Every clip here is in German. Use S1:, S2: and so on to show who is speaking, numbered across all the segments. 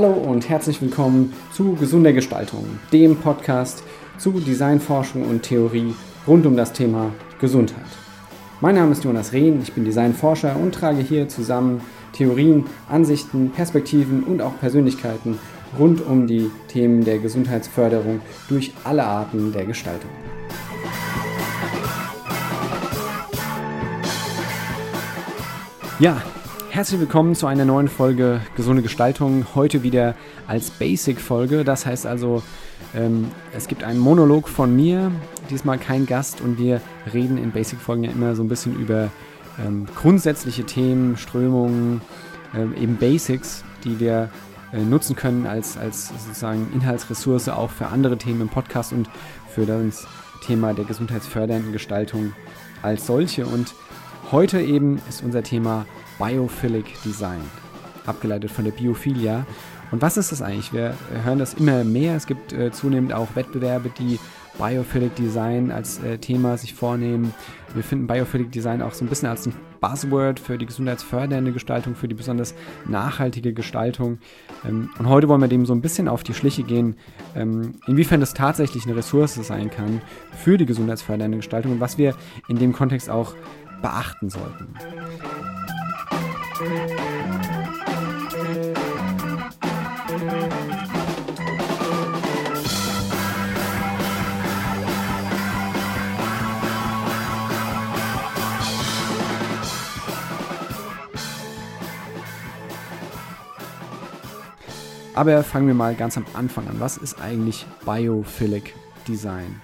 S1: Hallo und herzlich willkommen zu Gesunder Gestaltung, dem Podcast zu Designforschung und Theorie rund um das Thema Gesundheit. Mein Name ist Jonas Rehn, ich bin Designforscher und trage hier zusammen Theorien, Ansichten, Perspektiven und auch Persönlichkeiten rund um die Themen der Gesundheitsförderung durch alle Arten der Gestaltung. Ja, herzlich willkommen zu einer neuen Folge Gesunde Gestaltung. Heute wieder als Basic-Folge. Das heißt also, ähm, es gibt einen Monolog von mir, diesmal kein Gast und wir reden in Basic-Folgen ja immer so ein bisschen über ähm, grundsätzliche Themen, Strömungen, ähm, eben Basics, die wir äh, nutzen können als, als sozusagen Inhaltsressource auch für andere Themen im Podcast und für das Thema der gesundheitsfördernden Gestaltung als solche. Und heute eben ist unser Thema Biophilic Design, abgeleitet von der Biophilia. Und was ist das eigentlich? Wir hören das immer mehr. Es gibt äh, zunehmend auch Wettbewerbe, die Biophilic Design als äh, Thema sich vornehmen. Wir finden Biophilic Design auch so ein bisschen als ein Buzzword für die gesundheitsfördernde Gestaltung, für die besonders nachhaltige Gestaltung. Ähm, und heute wollen wir dem so ein bisschen auf die Schliche gehen, ähm, inwiefern das tatsächlich eine Ressource sein kann für die gesundheitsfördernde Gestaltung und was wir in dem Kontext auch beachten sollten. Aber fangen wir mal ganz am Anfang an. Was ist eigentlich Biophilic Design?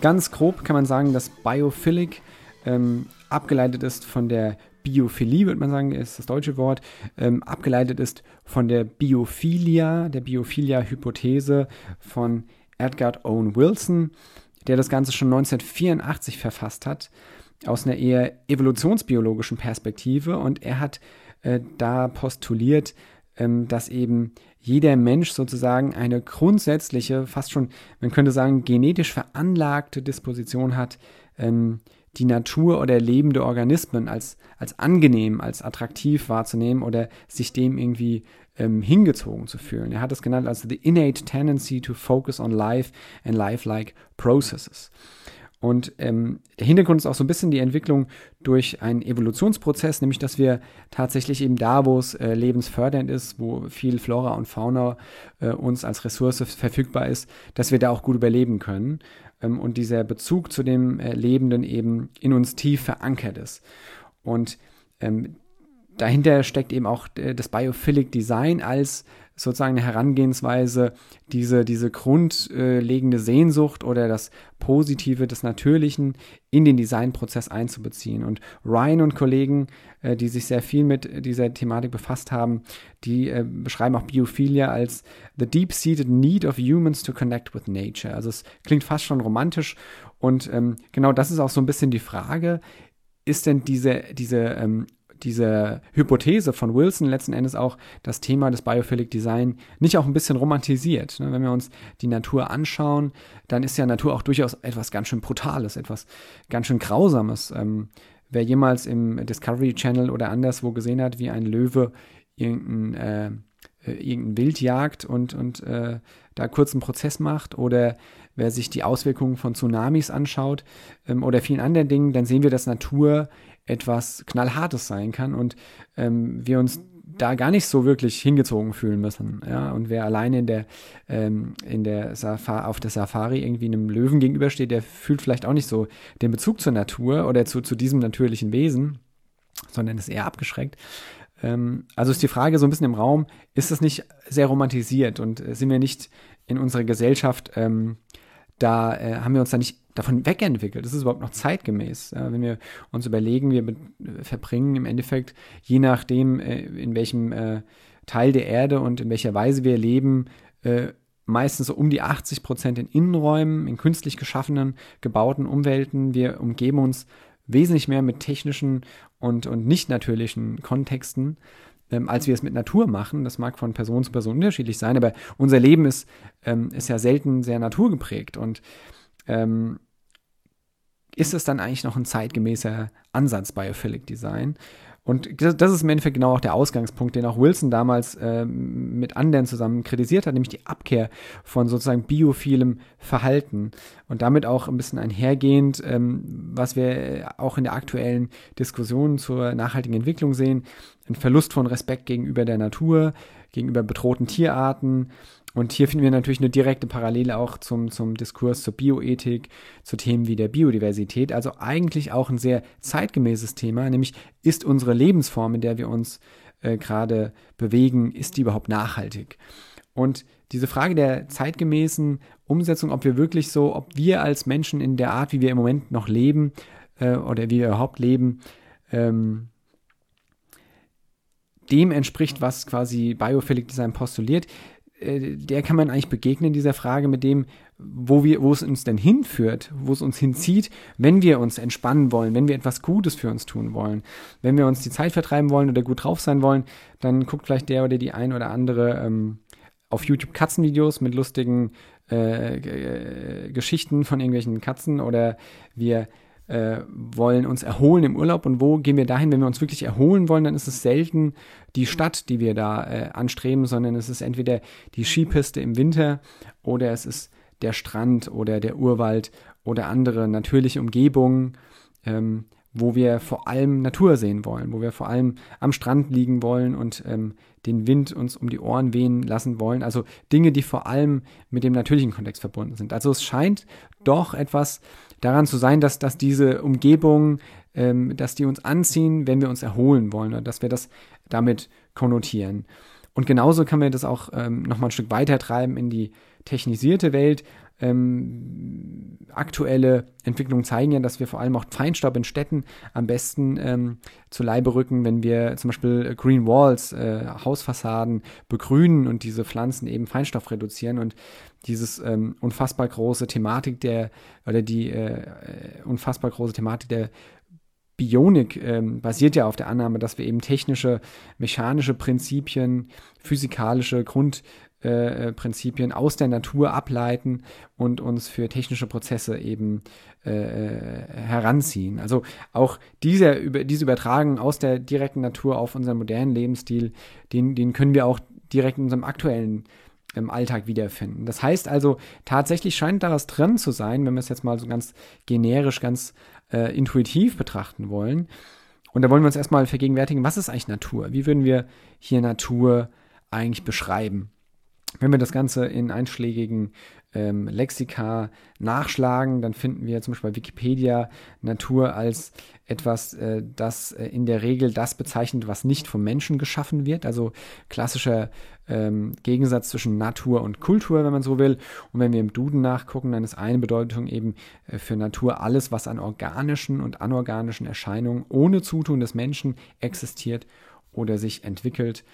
S1: Ganz grob kann man sagen, dass Biophilic ähm, abgeleitet ist von der Biophilie, würde man sagen, ist das deutsche Wort, ähm, abgeleitet ist von der Biophilia, der Biophilia-Hypothese von Edgar Owen Wilson, der das Ganze schon 1984 verfasst hat, aus einer eher evolutionsbiologischen Perspektive. Und er hat äh, da postuliert, ähm, dass eben jeder Mensch sozusagen eine grundsätzliche, fast schon, man könnte sagen, genetisch veranlagte Disposition hat, ähm, die Natur oder lebende Organismen als, als angenehm, als attraktiv wahrzunehmen oder sich dem irgendwie ähm, hingezogen zu fühlen. Er hat es genannt als the innate tendency to focus on life and lifelike processes. Und ähm, der Hintergrund ist auch so ein bisschen die Entwicklung durch einen Evolutionsprozess, nämlich dass wir tatsächlich eben da, wo es äh, lebensfördernd ist, wo viel Flora und Fauna äh, uns als Ressource verfügbar ist, dass wir da auch gut überleben können ähm, und dieser Bezug zu dem äh, Lebenden eben in uns tief verankert ist. Und ähm, dahinter steckt eben auch äh, das Biophilic Design als sozusagen eine Herangehensweise, diese, diese grundlegende Sehnsucht oder das Positive des Natürlichen in den Designprozess einzubeziehen. Und Ryan und Kollegen, äh, die sich sehr viel mit dieser Thematik befasst haben, die äh, beschreiben auch Biophilia als the deep-seated need of humans to connect with nature. Also es klingt fast schon romantisch und ähm, genau das ist auch so ein bisschen die Frage, ist denn diese, diese ähm, diese Hypothese von Wilson letzten Endes auch das Thema des Biophilic Design nicht auch ein bisschen romantisiert. Ne? Wenn wir uns die Natur anschauen, dann ist ja Natur auch durchaus etwas ganz schön Brutales, etwas ganz schön Grausames. Ähm, wer jemals im Discovery Channel oder anderswo gesehen hat, wie ein Löwe irgendein, äh, äh irgendein Wild jagt und, und äh, da kurz einen Prozess macht oder wer sich die Auswirkungen von Tsunamis anschaut ähm, oder vielen anderen Dingen, dann sehen wir, dass Natur etwas Knallhartes sein kann und ähm, wir uns da gar nicht so wirklich hingezogen fühlen müssen. Ja? Und wer alleine in der, ähm, in der Safari, auf der Safari irgendwie einem Löwen gegenübersteht, der fühlt vielleicht auch nicht so den Bezug zur Natur oder zu, zu diesem natürlichen Wesen, sondern ist eher abgeschreckt. Ähm, also ist die Frage so ein bisschen im Raum, ist das nicht sehr romantisiert und äh, sind wir nicht in unserer Gesellschaft, ähm, da äh, haben wir uns da nicht davon wegentwickelt? Ist es überhaupt noch zeitgemäß? Ja, wenn wir uns überlegen, wir verbringen im Endeffekt, je nachdem, äh, in welchem äh, Teil der Erde und in welcher Weise wir leben, äh, meistens so um die 80 Prozent in Innenräumen, in künstlich geschaffenen, gebauten Umwelten. Wir umgeben uns wesentlich mehr mit technischen und, und nicht natürlichen Kontexten, ähm, als wir es mit Natur machen. Das mag von Person zu Person unterschiedlich sein, aber unser Leben ist, ähm, ist ja selten sehr naturgeprägt. Und ähm, ist es dann eigentlich noch ein zeitgemäßer Ansatz Biophilic Design? Und das ist im Endeffekt genau auch der Ausgangspunkt, den auch Wilson damals äh, mit anderen zusammen kritisiert hat, nämlich die Abkehr von sozusagen biophilem Verhalten und damit auch ein bisschen einhergehend, ähm, was wir auch in der aktuellen Diskussion zur nachhaltigen Entwicklung sehen, ein Verlust von Respekt gegenüber der Natur, gegenüber bedrohten Tierarten, und hier finden wir natürlich eine direkte Parallele auch zum, zum Diskurs zur Bioethik, zu Themen wie der Biodiversität. Also eigentlich auch ein sehr zeitgemäßes Thema, nämlich ist unsere Lebensform, in der wir uns äh, gerade bewegen, ist die überhaupt nachhaltig? Und diese Frage der zeitgemäßen Umsetzung, ob wir wirklich so, ob wir als Menschen in der Art, wie wir im Moment noch leben äh, oder wie wir überhaupt leben, ähm, dem entspricht, was quasi Biophilic Design postuliert, der kann man eigentlich begegnen, dieser Frage mit dem, wo, wir, wo es uns denn hinführt, wo es uns hinzieht, wenn wir uns entspannen wollen, wenn wir etwas Gutes für uns tun wollen. Wenn wir uns die Zeit vertreiben wollen oder gut drauf sein wollen, dann guckt vielleicht der oder die ein oder andere ähm, auf YouTube Katzenvideos mit lustigen äh, Geschichten von irgendwelchen Katzen oder wir äh, wollen uns erholen im Urlaub und wo gehen wir dahin, wenn wir uns wirklich erholen wollen, dann ist es selten die Stadt, die wir da äh, anstreben, sondern es ist entweder die Skipiste im Winter oder es ist der Strand oder der Urwald oder andere natürliche Umgebungen, ähm, wo wir vor allem Natur sehen wollen, wo wir vor allem am Strand liegen wollen und ähm, den Wind uns um die Ohren wehen lassen wollen. Also Dinge, die vor allem mit dem natürlichen Kontext verbunden sind. Also es scheint doch etwas daran zu sein, dass, dass diese Umgebung, ähm, dass die uns anziehen, wenn wir uns erholen wollen, oder dass wir das damit konnotieren. Und genauso kann man das auch ähm, nochmal ein Stück weiter treiben in die technisierte Welt. Ähm, aktuelle Entwicklungen zeigen ja, dass wir vor allem auch Feinstaub in Städten am besten ähm, zu Leibe rücken, wenn wir zum Beispiel Green Walls, äh, Hausfassaden begrünen und diese Pflanzen eben Feinstaub reduzieren. Und dieses ähm, unfassbar große Thematik der, oder die äh, äh, unfassbar große Thematik der Bionik ähm, basiert ja auf der Annahme, dass wir eben technische, mechanische Prinzipien, physikalische Grundprinzipien äh, aus der Natur ableiten und uns für technische Prozesse eben äh, äh heranziehen. Also auch dieser, diese Übertragung aus der direkten Natur auf unseren modernen Lebensstil, den, den können wir auch direkt in unserem aktuellen im Alltag wiederfinden. Das heißt also, tatsächlich scheint da was drin zu sein, wenn wir es jetzt mal so ganz generisch, ganz äh, intuitiv betrachten wollen. Und da wollen wir uns erstmal vergegenwärtigen, was ist eigentlich Natur? Wie würden wir hier Natur eigentlich beschreiben? Wenn wir das Ganze in einschlägigen ähm, Lexika nachschlagen, dann finden wir zum Beispiel bei Wikipedia Natur als etwas, äh, das äh, in der Regel das bezeichnet, was nicht vom Menschen geschaffen wird. Also klassischer ähm, Gegensatz zwischen Natur und Kultur, wenn man so will. Und wenn wir im Duden nachgucken, dann ist eine Bedeutung eben äh, für Natur alles, was an organischen und anorganischen Erscheinungen ohne Zutun des Menschen existiert oder sich entwickelt.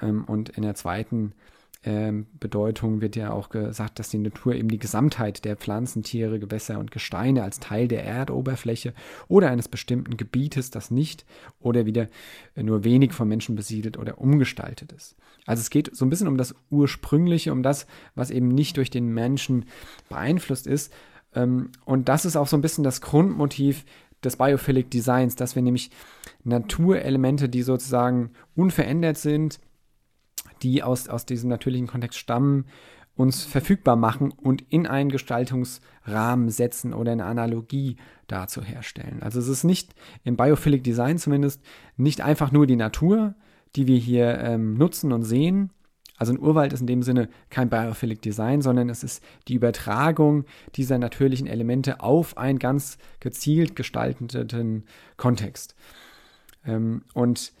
S1: Ähm, und in der zweiten ähm, Bedeutung wird ja auch gesagt, dass die Natur eben die Gesamtheit der Pflanzen, Tiere, Gewässer und Gesteine als Teil der Erdoberfläche oder eines bestimmten Gebietes, das nicht oder wieder nur wenig vom Menschen besiedelt oder umgestaltet ist. Also es geht so ein bisschen um das Ursprüngliche, um das, was eben nicht durch den Menschen beeinflusst ist. Ähm, und das ist auch so ein bisschen das Grundmotiv des Biophilic Designs, dass wir nämlich Naturelemente, die sozusagen unverändert sind, die aus, aus diesem natürlichen Kontext stammen, uns verfügbar machen und in einen Gestaltungsrahmen setzen oder eine Analogie dazu herstellen. Also es ist nicht im Biophilic Design zumindest nicht einfach nur die Natur, die wir hier ähm, nutzen und sehen. Also ein Urwald ist in dem Sinne kein Biophilic Design, sondern es ist die Übertragung dieser natürlichen Elemente auf einen ganz gezielt gestalteten Kontext. Ähm, und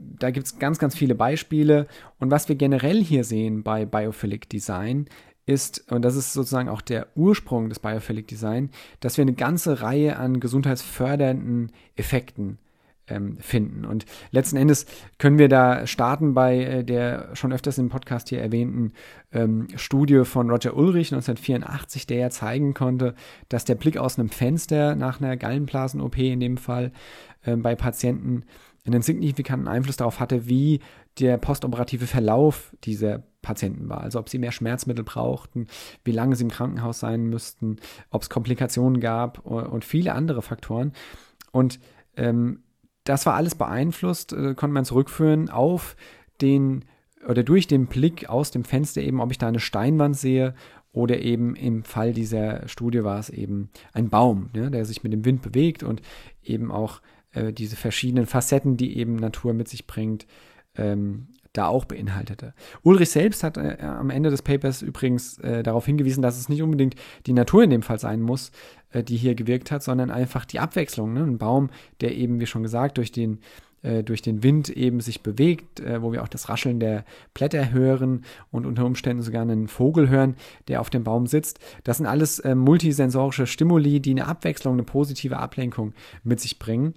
S1: da gibt es ganz, ganz viele Beispiele. Und was wir generell hier sehen bei Biophilic Design, ist, und das ist sozusagen auch der Ursprung des Biophilic Design, dass wir eine ganze Reihe an gesundheitsfördernden Effekten ähm, finden. Und letzten Endes können wir da starten bei äh, der schon öfters im Podcast hier erwähnten ähm, Studie von Roger Ulrich 1984, der ja zeigen konnte, dass der Blick aus einem Fenster nach einer Gallenblasen-OP in dem Fall äh, bei Patienten einen signifikanten Einfluss darauf hatte, wie der postoperative Verlauf dieser Patienten war. Also ob sie mehr Schmerzmittel brauchten, wie lange sie im Krankenhaus sein müssten, ob es Komplikationen gab und viele andere Faktoren. Und ähm, das war alles beeinflusst, äh, konnte man zurückführen auf den oder durch den Blick aus dem Fenster eben, ob ich da eine Steinwand sehe oder eben im Fall dieser Studie war es eben ein Baum, ne, der sich mit dem Wind bewegt und eben auch äh, diese verschiedenen Facetten, die eben Natur mit sich bringt, ähm, da auch beinhaltete. Ulrich selbst hat äh, am Ende des Papers übrigens äh, darauf hingewiesen, dass es nicht unbedingt die Natur in dem Fall sein muss, äh, die hier gewirkt hat, sondern einfach die Abwechslung. Ne? Ein Baum, der eben, wie schon gesagt, durch den äh, durch den Wind eben sich bewegt, äh, wo wir auch das Rascheln der Blätter hören und unter Umständen sogar einen Vogel hören, der auf dem Baum sitzt. Das sind alles multisensorische Stimuli, die eine Abwechslung, eine positive Ablenkung mit sich bringen.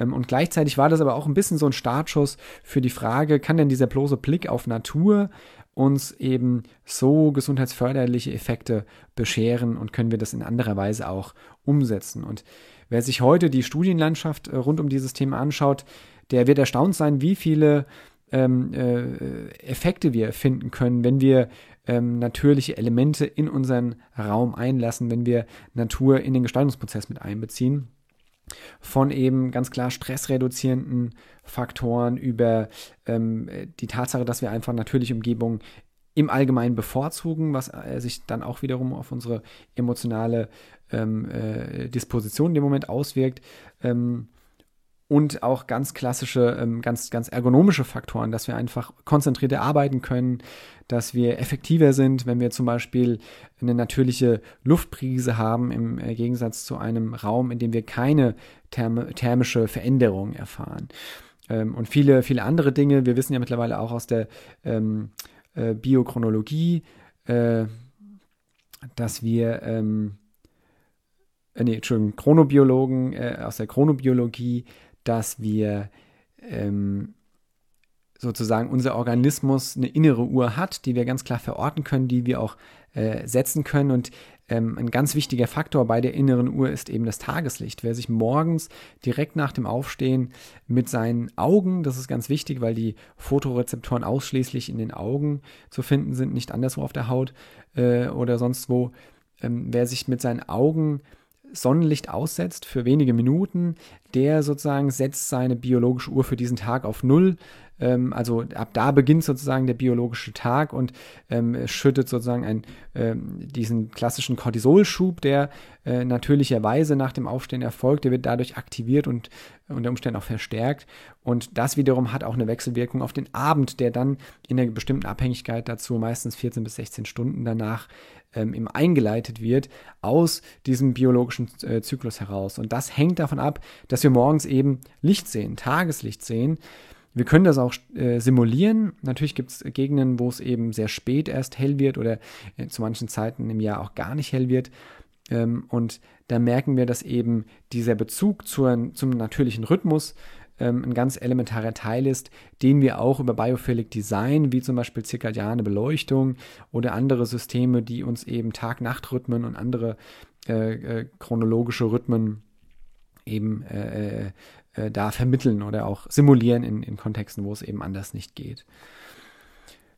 S1: Ähm, und gleichzeitig war das aber auch ein bisschen so ein Startschuss für die Frage, kann denn dieser bloße Blick auf Natur uns eben so gesundheitsförderliche Effekte bescheren und können wir das in anderer Weise auch umsetzen? Und wer sich heute die Studienlandschaft äh, rund um dieses Thema anschaut, der wird erstaunt sein, wie viele ähm, äh, Effekte wir finden können, wenn wir ähm, natürliche Elemente in unseren Raum einlassen, wenn wir Natur in den Gestaltungsprozess mit einbeziehen von eben ganz klar stressreduzierenden Faktoren über ähm, die Tatsache, dass wir einfach natürliche Umgebungen im Allgemeinen bevorzugen, was äh, sich dann auch wiederum auf unsere emotionale ähm, äh, Disposition in dem Moment auswirkt. Ähm, und auch ganz klassische, ähm, ganz, ganz ergonomische Faktoren, dass wir einfach konzentrierter arbeiten können, dass wir effektiver sind, wenn wir zum Beispiel eine natürliche Luftprise haben, im äh, Gegensatz zu einem Raum, in dem wir keine therm thermische Veränderung erfahren. Ähm, und viele, viele andere Dinge. Wir wissen ja mittlerweile auch aus der ähm, äh, Biochronologie, äh, dass wir, ähm, äh, nee, Entschuldigung, Chronobiologen äh, aus der Chronobiologie, dass wir ähm, sozusagen unser Organismus eine innere Uhr hat, die wir ganz klar verorten können, die wir auch äh, setzen können. Und ähm, ein ganz wichtiger Faktor bei der inneren Uhr ist eben das Tageslicht. Wer sich morgens direkt nach dem Aufstehen mit seinen Augen, das ist ganz wichtig, weil die Fotorezeptoren ausschließlich in den Augen zu finden sind, nicht anderswo auf der Haut äh, oder sonst wo, ähm, wer sich mit seinen Augen Sonnenlicht aussetzt für wenige Minuten, der sozusagen setzt seine biologische Uhr für diesen Tag auf Null. Ähm, also ab da beginnt sozusagen der biologische Tag und ähm, schüttet sozusagen ein, ähm, diesen klassischen Cortisolschub, der äh, natürlicherweise nach dem Aufstehen erfolgt, der wird dadurch aktiviert und unter Umständen auch verstärkt. Und das wiederum hat auch eine Wechselwirkung auf den Abend, der dann in einer bestimmten Abhängigkeit dazu meistens 14 bis 16 Stunden danach ähm, eben eingeleitet wird aus diesem biologischen äh, Zyklus heraus. Und das hängt davon ab, dass wir morgens eben Licht sehen, Tageslicht sehen. Wir können das auch äh, simulieren. Natürlich gibt es Gegenden, wo es eben sehr spät erst hell wird oder äh, zu manchen Zeiten im Jahr auch gar nicht hell wird. Ähm, und da merken wir, dass eben dieser Bezug zur, zum natürlichen Rhythmus ähm, ein ganz elementarer Teil ist, den wir auch über Biophilic Design, wie zum Beispiel zirkadiane Beleuchtung oder andere Systeme, die uns eben Tag-Nacht-Rhythmen und andere äh, äh, chronologische Rhythmen eben äh, äh, äh, da vermitteln oder auch simulieren in, in Kontexten, wo es eben anders nicht geht.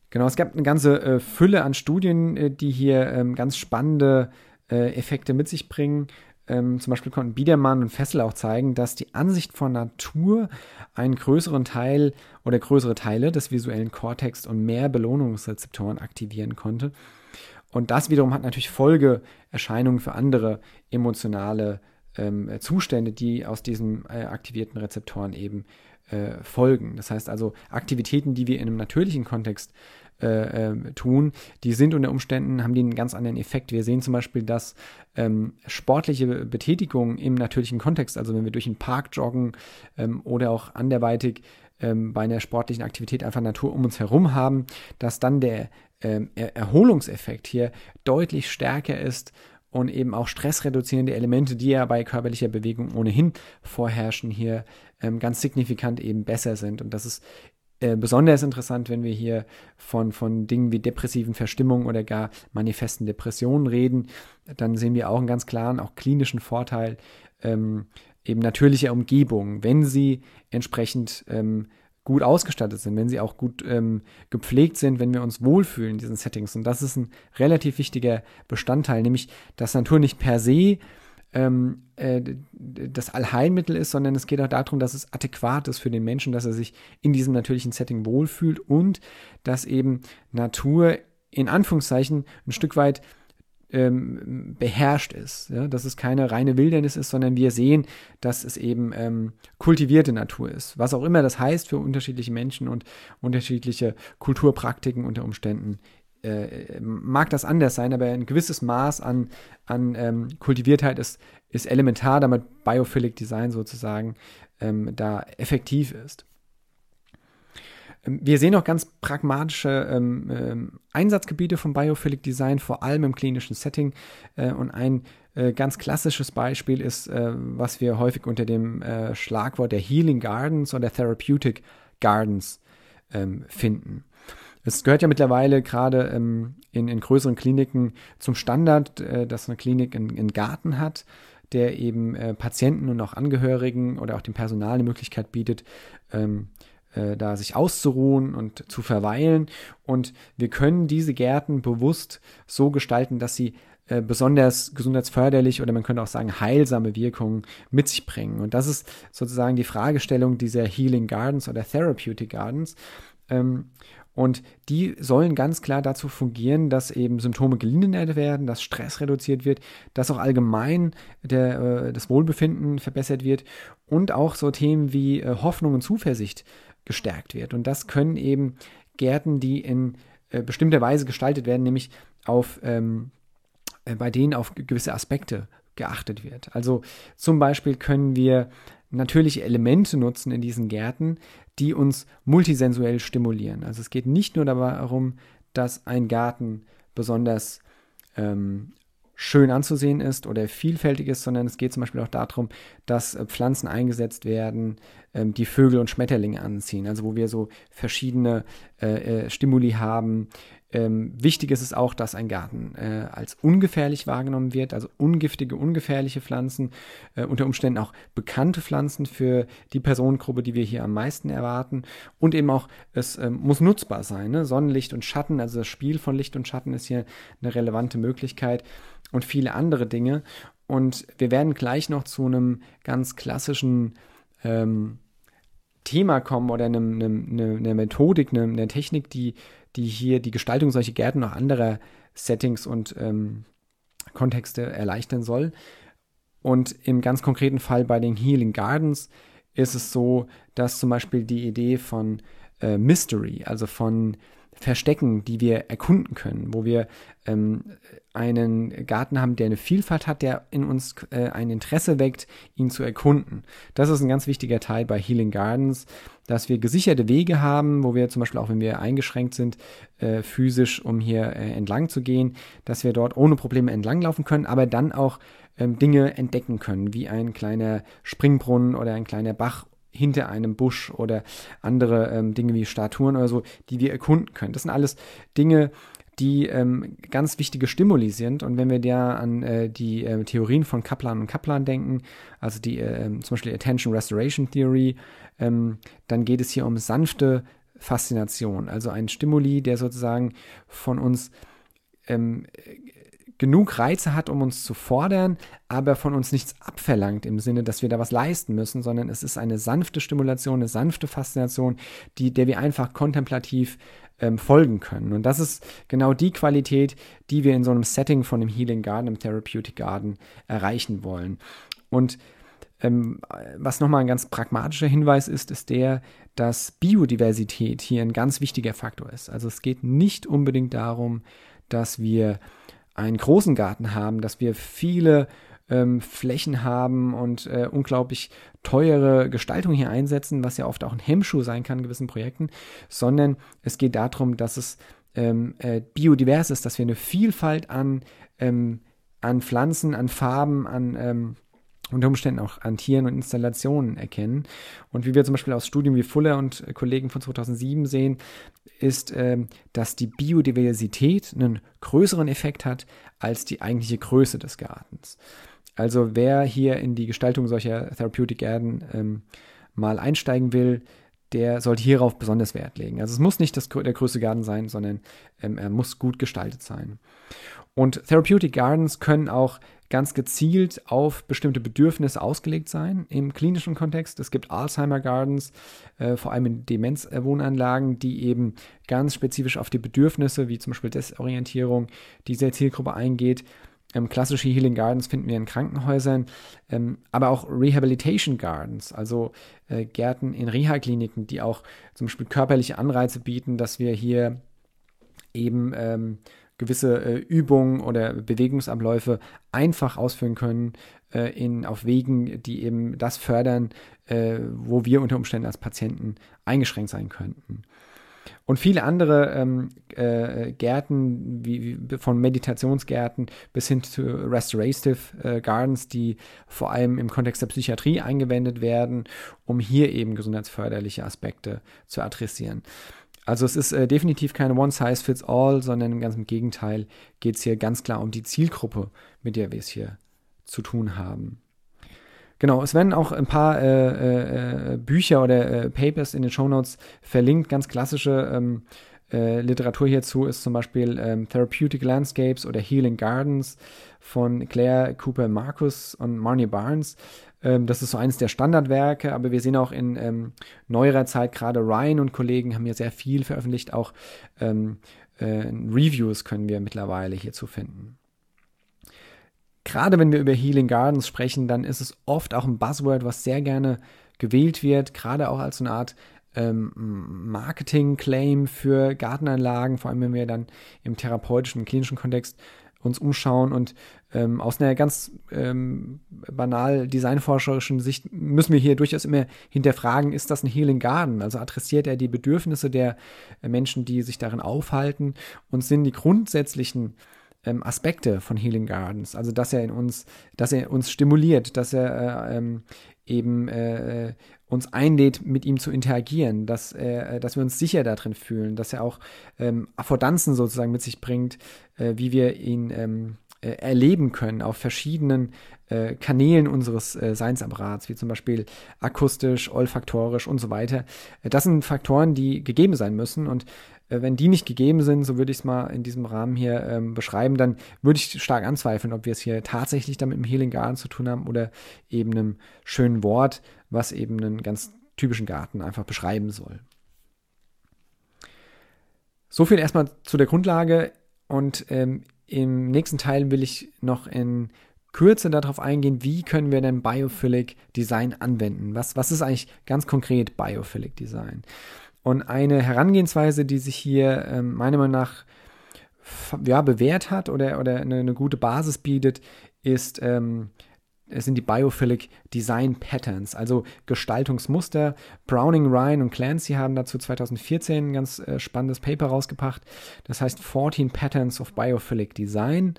S1: Genau, es gab eine ganze äh, Fülle an Studien, die hier ähm, ganz spannende Effekte mit sich bringen. Ähm, zum Beispiel konnten Biedermann und Fessel auch zeigen, dass die Ansicht von Natur einen größeren Teil oder größere Teile des visuellen Kortex und mehr Belohnungsrezeptoren aktivieren konnte. Und das wiederum hat natürlich Folgeerscheinungen für andere emotionale ähm, Zustände, die aus diesen äh, aktivierten Rezeptoren eben äh, folgen. Das heißt also Aktivitäten, die wir in einem natürlichen Kontext äh, äh, tun, die sind unter Umständen, haben die einen ganz anderen Effekt. Wir sehen zum Beispiel, dass ähm, sportliche Betätigung im natürlichen Kontext, also wenn wir durch den Park joggen ähm, oder auch anderweitig ähm, bei einer sportlichen Aktivität einfach Natur um uns herum haben, dass dann der ähm, er Erholungseffekt hier deutlich stärker ist und eben auch stressreduzierende Elemente, die ja bei körperlicher Bewegung ohnehin vorherrschen, hier ähm, ganz signifikant eben besser sind. Und das ist äh, besonders interessant, wenn wir hier von, von Dingen wie depressiven Verstimmungen oder gar manifesten Depressionen reden. Dann sehen wir auch einen ganz klaren, auch klinischen Vorteil ähm, eben natürlicher Umgebung, wenn sie entsprechend ähm, gut ausgestattet sind, wenn sie auch gut ähm, gepflegt sind, wenn wir uns wohlfühlen in diesen Settings. Und das ist ein relativ wichtiger Bestandteil, nämlich dass Natur nicht per se ähm, äh, das Allheilmittel ist, sondern es geht auch darum, dass es adäquat ist für den Menschen, dass er sich in diesem natürlichen Setting wohlfühlt und dass eben Natur in Anführungszeichen ein Stück weit ähm, beherrscht ist. Ja? Dass es keine reine Wildernis ist, sondern wir sehen, dass es eben ähm, kultivierte Natur ist. Was auch immer das heißt für unterschiedliche Menschen und unterschiedliche Kulturpraktiken unter Umständen. Äh, mag das anders sein, aber ein gewisses Maß an, an ähm, Kultiviertheit ist, ist elementar, damit Biophilic Design sozusagen ähm, da effektiv ist. Ähm, wir sehen auch ganz pragmatische ähm, ähm, Einsatzgebiete von Biophilic Design, vor allem im klinischen Setting. Äh, und ein äh, ganz klassisches Beispiel ist, äh, was wir häufig unter dem äh, Schlagwort der Healing Gardens oder Therapeutic Gardens ähm, finden. Es gehört ja mittlerweile gerade ähm, in, in, größeren Kliniken zum Standard, äh, dass eine Klinik einen, einen Garten hat der eben äh, Patienten und auch Angehörigen oder auch dem Personal eine Möglichkeit bietet, ähm, äh, da sich auszuruhen und zu verweilen. Und wir können diese Gärten bewusst so gestalten, dass sie äh, besonders gesundheitsförderlich oder man könnte auch sagen heilsame Wirkungen mit sich bringen. Und das ist sozusagen die Fragestellung dieser Healing Gardens oder Therapeutic Gardens. Ähm, und die sollen ganz klar dazu fungieren, dass eben Symptome gelindert werden, dass Stress reduziert wird, dass auch allgemein der, äh, das Wohlbefinden verbessert wird und auch so Themen wie äh, Hoffnung und Zuversicht gestärkt wird. Und das können eben Gärten, die in äh, bestimmter Weise gestaltet werden, nämlich auf, ähm, äh, bei denen auf gewisse Aspekte geachtet wird. Also zum Beispiel können wir natürliche Elemente nutzen in diesen Gärten, die uns multisensuell stimulieren. Also es geht nicht nur darum, dass ein Garten besonders ähm, schön anzusehen ist oder vielfältig ist, sondern es geht zum Beispiel auch darum, dass äh, Pflanzen eingesetzt werden, ähm, die Vögel und Schmetterlinge anziehen. Also wo wir so verschiedene äh, äh, Stimuli haben. Ähm, wichtig ist es auch, dass ein Garten als ungefährlich wahrgenommen wird, also ungiftige, ungefährliche Pflanzen, unter Umständen auch bekannte Pflanzen für die Personengruppe, die wir hier am meisten erwarten. Und eben auch, es ähm, muss nutzbar sein. Ne? Sonnenlicht und Schatten, also das Spiel von Licht und Schatten ist hier eine relevante Möglichkeit und viele andere Dinge. Und wir werden gleich noch zu einem ganz klassischen ähm, Thema kommen oder eine, eine, eine Methodik, eine, eine, Technik, die, die hier die Gestaltung solcher Gärten noch anderer Settings und ähm, Kontexte erleichtern soll. Und im ganz konkreten Fall bei den Healing Gardens ist es so, dass zum Beispiel die Idee von äh, Mystery, also von verstecken, die wir erkunden können, wo wir ähm, einen Garten haben, der eine Vielfalt hat, der in uns äh, ein Interesse weckt, ihn zu erkunden. Das ist ein ganz wichtiger Teil bei Healing Gardens, dass wir gesicherte Wege haben, wo wir zum Beispiel auch, wenn wir eingeschränkt sind, äh, physisch, um hier äh, entlang zu gehen, dass wir dort ohne Probleme entlanglaufen können, aber dann auch ähm, Dinge entdecken können, wie ein kleiner Springbrunnen oder ein kleiner Bach hinter einem Busch oder andere ähm, Dinge wie Statuen oder so, die wir erkunden können. Das sind alles Dinge, die ähm, ganz wichtige Stimuli sind. Und wenn wir da an äh, die äh, Theorien von Kaplan und Kaplan denken, also die äh, zum Beispiel Attention Restoration Theory, ähm, dann geht es hier um sanfte Faszination, also ein Stimuli, der sozusagen von uns ähm, genug Reize hat, um uns zu fordern, aber von uns nichts abverlangt im Sinne, dass wir da was leisten müssen, sondern es ist eine sanfte Stimulation, eine sanfte Faszination, die, der wir einfach kontemplativ ähm, folgen können. Und das ist genau die Qualität, die wir in so einem Setting von einem Healing Garden, einem Therapeutic Garden erreichen wollen. Und ähm, was nochmal ein ganz pragmatischer Hinweis ist, ist der, dass Biodiversität hier ein ganz wichtiger Faktor ist. Also es geht nicht unbedingt darum, dass wir einen großen Garten haben, dass wir viele ähm, Flächen haben und äh, unglaublich teure Gestaltung hier einsetzen, was ja oft auch ein Hemmschuh sein kann in gewissen Projekten, sondern es geht darum, dass es ähm, äh, biodivers ist, dass wir eine Vielfalt an, ähm, an Pflanzen, an Farben, an ähm, unter Umständen auch an Tieren und Installationen erkennen. Und wie wir zum Beispiel aus Studien wie Fuller und Kollegen von 2007 sehen, ist, äh, dass die Biodiversität einen größeren Effekt hat als die eigentliche Größe des Gartens. Also wer hier in die Gestaltung solcher Therapeutic Garden ähm, mal einsteigen will, der sollte hierauf besonders Wert legen. Also es muss nicht das, der größte Garten sein, sondern ähm, er muss gut gestaltet sein. Und Therapeutic Gardens können auch ganz gezielt auf bestimmte Bedürfnisse ausgelegt sein im klinischen Kontext. Es gibt Alzheimer Gardens, äh, vor allem in Demenzwohnanlagen, die eben ganz spezifisch auf die Bedürfnisse, wie zum Beispiel Desorientierung, dieser Zielgruppe eingeht. Ähm, klassische Healing Gardens finden wir in Krankenhäusern, ähm, aber auch Rehabilitation Gardens, also äh, Gärten in Reha-Kliniken, die auch zum Beispiel körperliche Anreize bieten, dass wir hier eben ähm, gewisse äh, Übungen oder Bewegungsabläufe einfach ausführen können äh, in, auf Wegen, die eben das fördern, äh, wo wir unter Umständen als Patienten eingeschränkt sein könnten. Und viele andere ähm, äh, Gärten, wie, wie, von Meditationsgärten bis hin zu Restorative äh, Gardens, die vor allem im Kontext der Psychiatrie eingewendet werden, um hier eben gesundheitsförderliche Aspekte zu adressieren. Also es ist äh, definitiv keine One-Size-Fits-All, sondern im ganzen Gegenteil geht es hier ganz klar um die Zielgruppe, mit der wir es hier zu tun haben. Genau, es werden auch ein paar äh, äh, Bücher oder äh, Papers in den Show Notes verlinkt. Ganz klassische ähm, äh, Literatur hierzu ist zum Beispiel ähm, Therapeutic Landscapes oder Healing Gardens von Claire Cooper Marcus und Marnie Barnes. Ähm, das ist so eines der Standardwerke, aber wir sehen auch in ähm, neuerer Zeit gerade Ryan und Kollegen haben hier sehr viel veröffentlicht. Auch ähm, äh, Reviews können wir mittlerweile hierzu finden gerade wenn wir über Healing Gardens sprechen, dann ist es oft auch ein Buzzword, was sehr gerne gewählt wird, gerade auch als so eine Art ähm, Marketing-Claim für Gartenanlagen, vor allem wenn wir dann im therapeutischen, klinischen Kontext uns umschauen und ähm, aus einer ganz ähm, banal designforscherischen Sicht müssen wir hier durchaus immer hinterfragen, ist das ein Healing Garden? Also adressiert er die Bedürfnisse der Menschen, die sich darin aufhalten und sind die grundsätzlichen ähm, Aspekte von Healing Gardens. Also dass er in uns, dass er uns stimuliert, dass er äh, ähm, eben äh, uns einlädt, mit ihm zu interagieren, dass, äh, dass wir uns sicher darin fühlen, dass er auch ähm, Affordanzen sozusagen mit sich bringt, äh, wie wir ihn ähm, äh, erleben können auf verschiedenen äh, Kanälen unseres äh, Seinsapparats, wie zum Beispiel akustisch, olfaktorisch und so weiter. Äh, das sind Faktoren, die gegeben sein müssen und äh, wenn die nicht gegeben sind, so würde ich es mal in diesem Rahmen hier ähm, beschreiben, dann würde ich stark anzweifeln, ob wir es hier tatsächlich damit im Healing Garden zu tun haben oder eben einem schönen Wort, was eben einen ganz typischen Garten einfach beschreiben soll. So viel erstmal zu der Grundlage und ähm, im nächsten Teil will ich noch in Kürze darauf eingehen, wie können wir denn Biophilic Design anwenden? Was, was ist eigentlich ganz konkret Biophilic Design? Und eine Herangehensweise, die sich hier ähm, meiner Meinung nach ja, bewährt hat oder, oder eine, eine gute Basis bietet, ist, ähm, es sind die Biophilic Design Patterns, also Gestaltungsmuster. Browning, Ryan und Clancy haben dazu 2014 ein ganz äh, spannendes Paper rausgebracht. Das heißt 14 Patterns of Biophilic Design.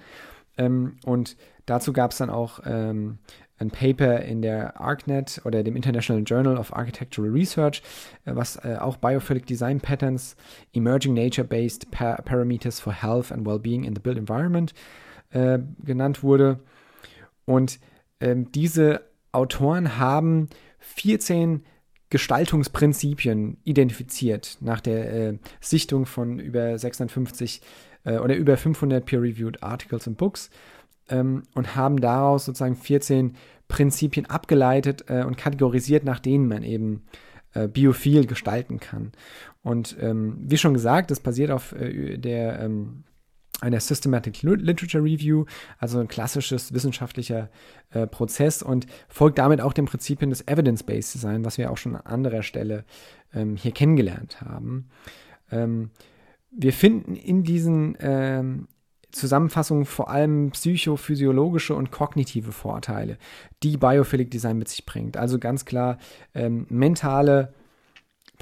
S1: Ähm, und dazu gab es dann auch ähm, ein Paper in der ArcNet oder dem International Journal of Architectural Research, äh, was äh, auch Biophilic Design Patterns, Emerging Nature-Based pa Parameters for Health and Wellbeing in the Built Environment äh, genannt wurde. Und ähm, diese Autoren haben 14 Gestaltungsprinzipien identifiziert nach der äh, Sichtung von über 650 äh, oder über 500 peer-reviewed Articles und Books ähm, und haben daraus sozusagen 14 Prinzipien abgeleitet äh, und kategorisiert, nach denen man eben äh, biophil gestalten kann. Und ähm, wie schon gesagt, das basiert auf äh, der ähm, einer Systematic Literature Review, also ein klassisches wissenschaftlicher äh, Prozess und folgt damit auch den Prinzipien des Evidence-Based Design, was wir auch schon an anderer Stelle ähm, hier kennengelernt haben. Ähm, wir finden in diesen ähm, Zusammenfassung vor allem psychophysiologische und kognitive Vorteile, die Biophilic Design mit sich bringt. Also ganz klar, ähm, mentale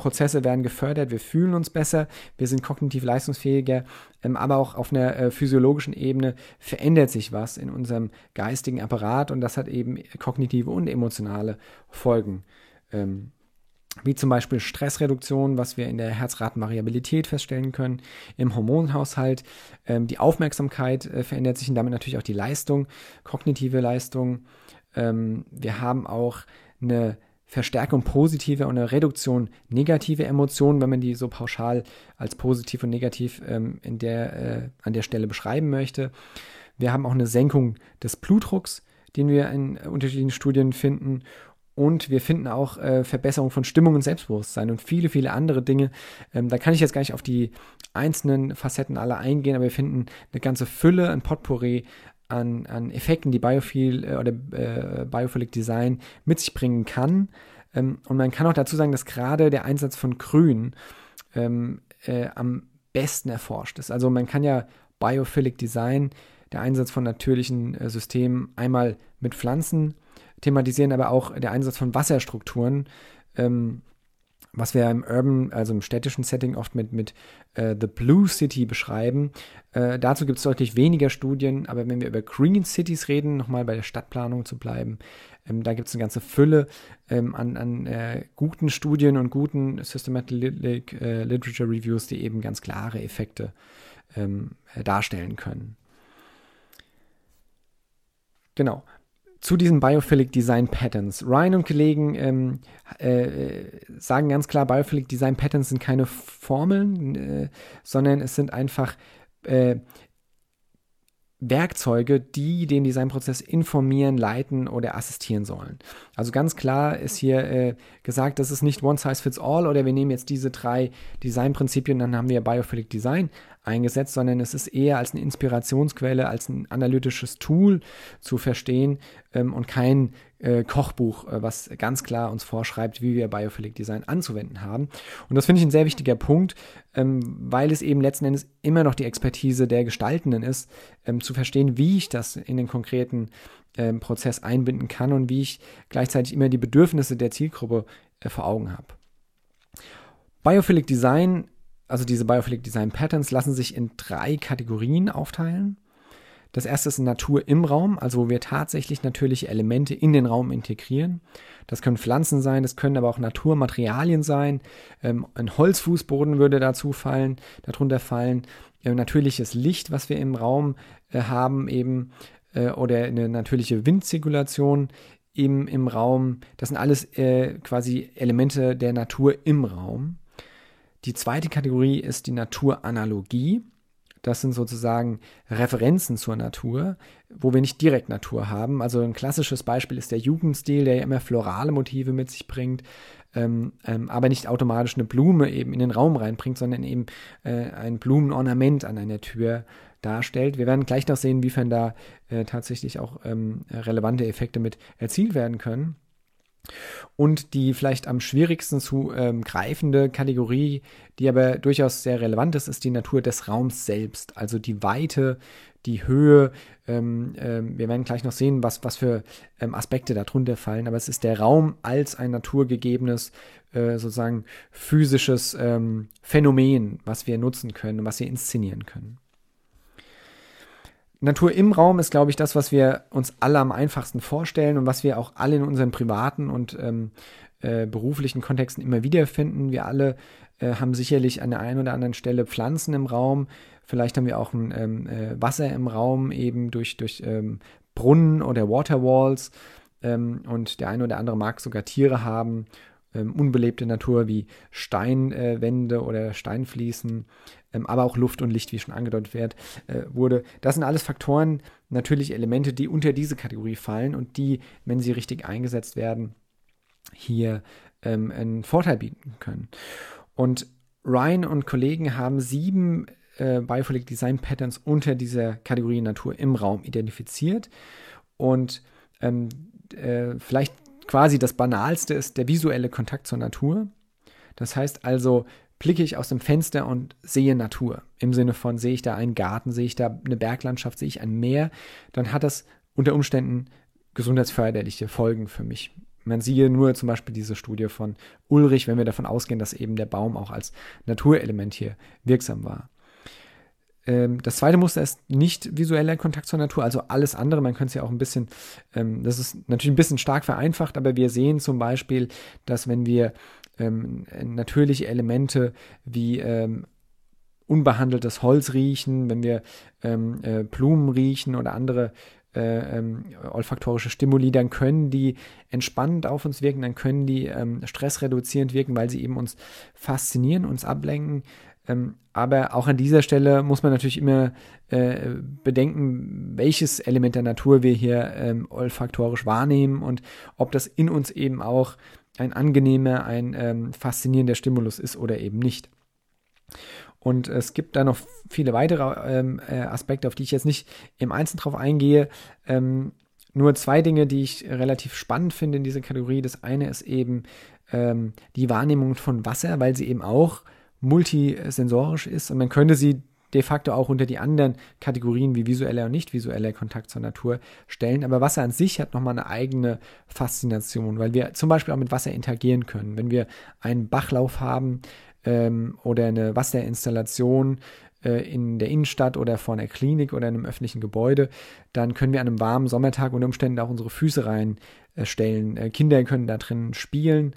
S1: Prozesse werden gefördert, wir fühlen uns besser, wir sind kognitiv leistungsfähiger, ähm, aber auch auf einer äh, physiologischen Ebene verändert sich was in unserem geistigen Apparat und das hat eben kognitive und emotionale Folgen. Ähm, wie zum Beispiel Stressreduktion, was wir in der Herzratenvariabilität feststellen können, im Hormonhaushalt. Ähm, die Aufmerksamkeit äh, verändert sich und damit natürlich auch die Leistung, kognitive Leistung. Wir haben auch eine Verstärkung positiver und eine Reduktion negativer Emotionen, wenn man die so pauschal als positiv und negativ ähm, in der, äh, an der Stelle beschreiben möchte. Wir haben auch eine Senkung des Blutdrucks, den wir in unterschiedlichen Studien finden. Und wir finden auch äh, Verbesserung von Stimmung und Selbstbewusstsein und viele, viele andere Dinge. Ähm, da kann ich jetzt gar nicht auf die einzelnen Facetten alle eingehen, aber wir finden eine ganze Fülle, ein Potpourri an, an Effekten, die Biophil äh, oder äh, Biophilic Design mit sich bringen kann. Ähm, und man kann auch dazu sagen, dass gerade der Einsatz von Grün ähm, äh, am besten erforscht ist. Also man kann ja Biophilic Design, der Einsatz von natürlichen äh, Systemen, einmal mit Pflanzen thematisieren, aber auch der Einsatz von Wasserstrukturen, ähm, was wir im Urban, also im städtischen Setting oft mit, mit äh, The Blue City beschreiben. Äh, dazu gibt es deutlich weniger Studien, aber wenn wir über Green Cities reden, nochmal bei der Stadtplanung zu bleiben, ähm, da gibt es eine ganze Fülle ähm, an, an äh, guten Studien und guten Systematic äh, Literature Reviews, die eben ganz klare Effekte ähm, darstellen können. Genau zu diesen Biophilic Design Patterns. Ryan und Kollegen ähm, äh, sagen ganz klar, Biophilic Design Patterns sind keine Formeln, äh, sondern es sind einfach äh, Werkzeuge, die den Designprozess informieren, leiten oder assistieren sollen. Also ganz klar ist hier äh, gesagt, das ist nicht one size fits all oder wir nehmen jetzt diese drei Designprinzipien, dann haben wir Biophilic Design eingesetzt, sondern es ist eher als eine Inspirationsquelle, als ein analytisches Tool zu verstehen ähm, und kein äh, Kochbuch, äh, was ganz klar uns vorschreibt, wie wir Biophilic Design anzuwenden haben. Und das finde ich ein sehr wichtiger Punkt, ähm, weil es eben letzten Endes immer noch die Expertise der Gestaltenden ist, ähm, zu verstehen, wie ich das in den konkreten ähm, Prozess einbinden kann und wie ich gleichzeitig immer die Bedürfnisse der Zielgruppe äh, vor Augen habe. Biophilic Design, also diese Biophilic Design Patterns, lassen sich in drei Kategorien aufteilen. Das erste ist Natur im Raum, also wo wir tatsächlich natürliche Elemente in den Raum integrieren. Das können Pflanzen sein, das können aber auch Naturmaterialien sein. Ähm, ein Holzfußboden würde dazu fallen, darunter fallen. Äh, natürliches Licht, was wir im Raum äh, haben, eben, äh, oder eine natürliche Windzirkulation im, im Raum. Das sind alles quasi Elemente der Natur im Raum. Die zweite Kategorie ist die Naturanalogie. Das sind sozusagen Referenzen zur Natur, wo wir nicht direkt Natur haben. Also ein klassisches Beispiel ist der Jugendstil, der ja immer florale Motive mit sich bringt, ähm, ähm, aber nicht automatisch eine Blume eben in den Raum reinbringt, sondern eben äh, ein Blumenornament an einer Tür darstellt. Wir werden gleich noch sehen, inwiefern da äh, tatsächlich auch ähm, relevante Effekte mit erzielt werden können. Und die vielleicht am schwierigsten zu ähm, greifende Kategorie, die aber durchaus sehr relevant ist, ist die Natur des Raums selbst. Also die Weite, die Höhe. Ähm, ähm, wir werden gleich noch sehen, was, was für ähm, Aspekte darunter fallen. Aber es ist der Raum als ein naturgegebenes, äh, sozusagen physisches ähm, Phänomen, was wir nutzen können, was wir inszenieren können. Natur im Raum ist, glaube ich, das, was wir uns alle am einfachsten vorstellen und was wir auch alle in unseren privaten und ähm, äh, beruflichen Kontexten immer wieder finden. Wir alle äh, haben sicherlich an der einen oder anderen Stelle Pflanzen im Raum. Vielleicht haben wir auch ein ähm, äh, Wasser im Raum, eben durch, durch ähm, Brunnen oder Waterwalls. Ähm, und der eine oder andere mag sogar Tiere haben ähm, unbelebte Natur wie Steinwände äh, oder Steinfliesen, ähm, aber auch Luft und Licht, wie schon angedeutet wird, äh, wurde. Das sind alles Faktoren, natürlich Elemente, die unter diese Kategorie fallen und die, wenn sie richtig eingesetzt werden, hier ähm, einen Vorteil bieten können. Und Ryan und Kollegen haben sieben äh, Biophilic Design Patterns unter dieser Kategorie Natur im Raum identifiziert. Und ähm, äh, vielleicht quasi das Banalste ist der visuelle Kontakt zur Natur. Das heißt also, blicke ich aus dem Fenster und sehe Natur. Im Sinne von, sehe ich da einen Garten, sehe ich da eine Berglandschaft, sehe ich ein Meer, dann hat das unter Umständen gesundheitsförderliche Folgen für mich. Man siehe nur zum Beispiel diese Studie von Ulrich, wenn wir davon ausgehen, dass eben der Baum auch als Naturelement hier wirksam war. Ähm, das zweite Muster ist nicht visueller Kontakt zur Natur, also alles andere. Man könnte es ja auch ein bisschen, ähm, das ist natürlich ein bisschen stark vereinfacht, aber wir sehen zum Beispiel, dass wenn wir ähm, natürliche Elemente wie unbehandeltes Holz riechen, wenn wir äh, Blumen riechen oder andere äh, ähm, olfaktorische Stimuli, dann können die entspannend auf uns wirken, dann können die ähm, stressreduzierend wirken, weil sie eben uns faszinieren, uns ablenken, Ähm, aber auch an dieser Stelle muss man natürlich immer äh, bedenken, welches Element der Natur wir hier ähm, olfaktorisch wahrnehmen und ob das in uns eben auch ein angenehmer, ein ähm, faszinierender Stimulus ist oder eben nicht. Und es gibt da noch viele weitere ähm, äh, Aspekte, auf die ich jetzt nicht im Einzelnen drauf eingehe. Ähm, nur zwei Dinge, die ich relativ spannend finde in dieser Kategorie. Das eine ist eben ähm, die Wahrnehmung von Wasser, weil sie eben auch multisensorisch ist und man könnte sie de facto auch unter die anderen Kategorien wie visueller und nicht visueller Kontakt zur Natur stellen. Aber Wasser an sich hat nochmal eine eigene Faszination, weil wir zum Beispiel auch mit Wasser interagieren können. Wenn wir einen Bachlauf haben ähm, oder eine Wasserinstallation äh, in der Innenstadt oder vor einer Klinik oder einem öffentlichen Gebäude, dann können wir an einem warmen Sommertag unter Umständen auch unsere Füße reinstellen. Äh, Kinder können da drin spielen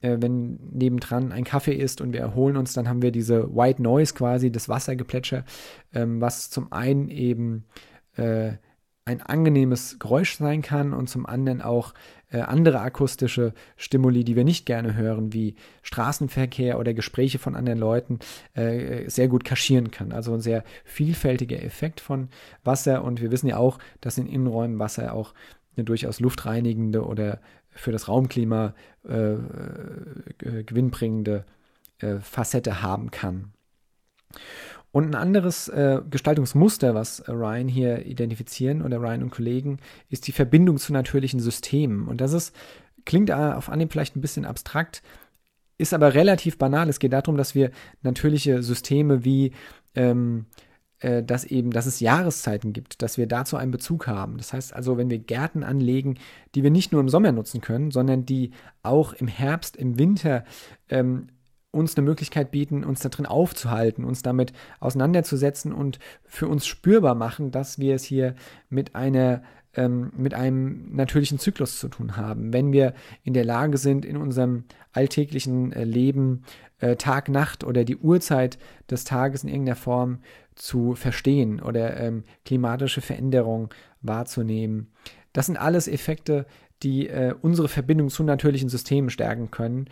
S1: äh, wenn nebendran ein Kaffee ist und wir erholen uns, dann haben wir diese White Noise quasi, das Wassergeplätscher, ähm, was zum einen eben äh, ein angenehmes Geräusch sein kann und zum anderen auch äh, andere akustische Stimuli, die wir nicht gerne hören, wie Straßenverkehr oder Gespräche von anderen Leuten, äh, sehr gut kaschieren kann. Also ein sehr vielfältiger Effekt von Wasser und wir wissen ja auch, dass in Innenräumen Wasser auch eine durchaus luftreinigende oder für das Raumklima äh, äh, gewinnbringende äh, Facette haben kann. Und ein anderes äh, Gestaltungsmuster, was Ryan hier identifizieren oder Ryan und Kollegen, ist die Verbindung zu natürlichen Systemen. Und das ist, klingt auf Anhieb vielleicht ein bisschen abstrakt, ist aber relativ banal. Es geht darum, dass wir natürliche Systeme wie ähm, äh, dass eben, dass es Jahreszeiten gibt, dass wir dazu einen Bezug haben. Das heißt also, wenn wir Gärten anlegen, die wir nicht nur im Sommer nutzen können, sondern die auch im Herbst, im Winter ähm, uns eine Möglichkeit bieten, uns da drin aufzuhalten, uns damit auseinanderzusetzen und für uns spürbar machen, dass wir es hier mit einer ähm, mit einem natürlichen Zyklus zu tun haben. Wenn wir in der Lage sind, in unserem alltäglichen äh, Leben äh, Tag, Nacht oder die Uhrzeit des Tages in irgendeiner Form zu verstehen oder ähm, klimatische Veränderungen wahrzunehmen. Das sind alles Effekte, die äh, unsere Verbindung zu natürlichen Systemen stärken können.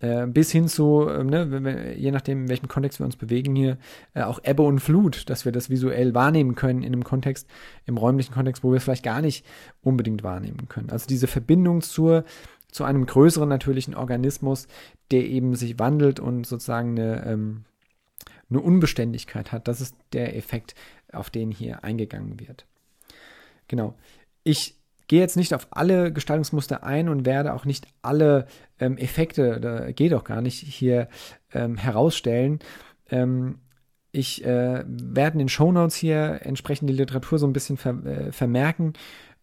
S1: Äh, bis hin zu, äh, ne, wir, je nachdem, in welchem Kontext wir uns bewegen hier, äh, auch Ebbe und Flut, dass wir das visuell wahrnehmen können in einem Kontext, im räumlichen Kontext, wo wir es vielleicht gar nicht unbedingt wahrnehmen können. Also diese Verbindung zur, zu einem größeren natürlichen Organismus, der eben sich wandelt und sozusagen eine, ähm, eine Unbeständigkeit hat. Das ist der Effekt, auf den hier eingegangen wird. Genau. Ich gehe jetzt nicht auf alle Gestaltungsmuster ein und werde auch nicht alle ähm, Effekte, da geht auch gar nicht, hier ähm, herausstellen. Ähm, ich äh, werde in den Shownotes hier entsprechend die Literatur so ein bisschen ver äh, vermerken.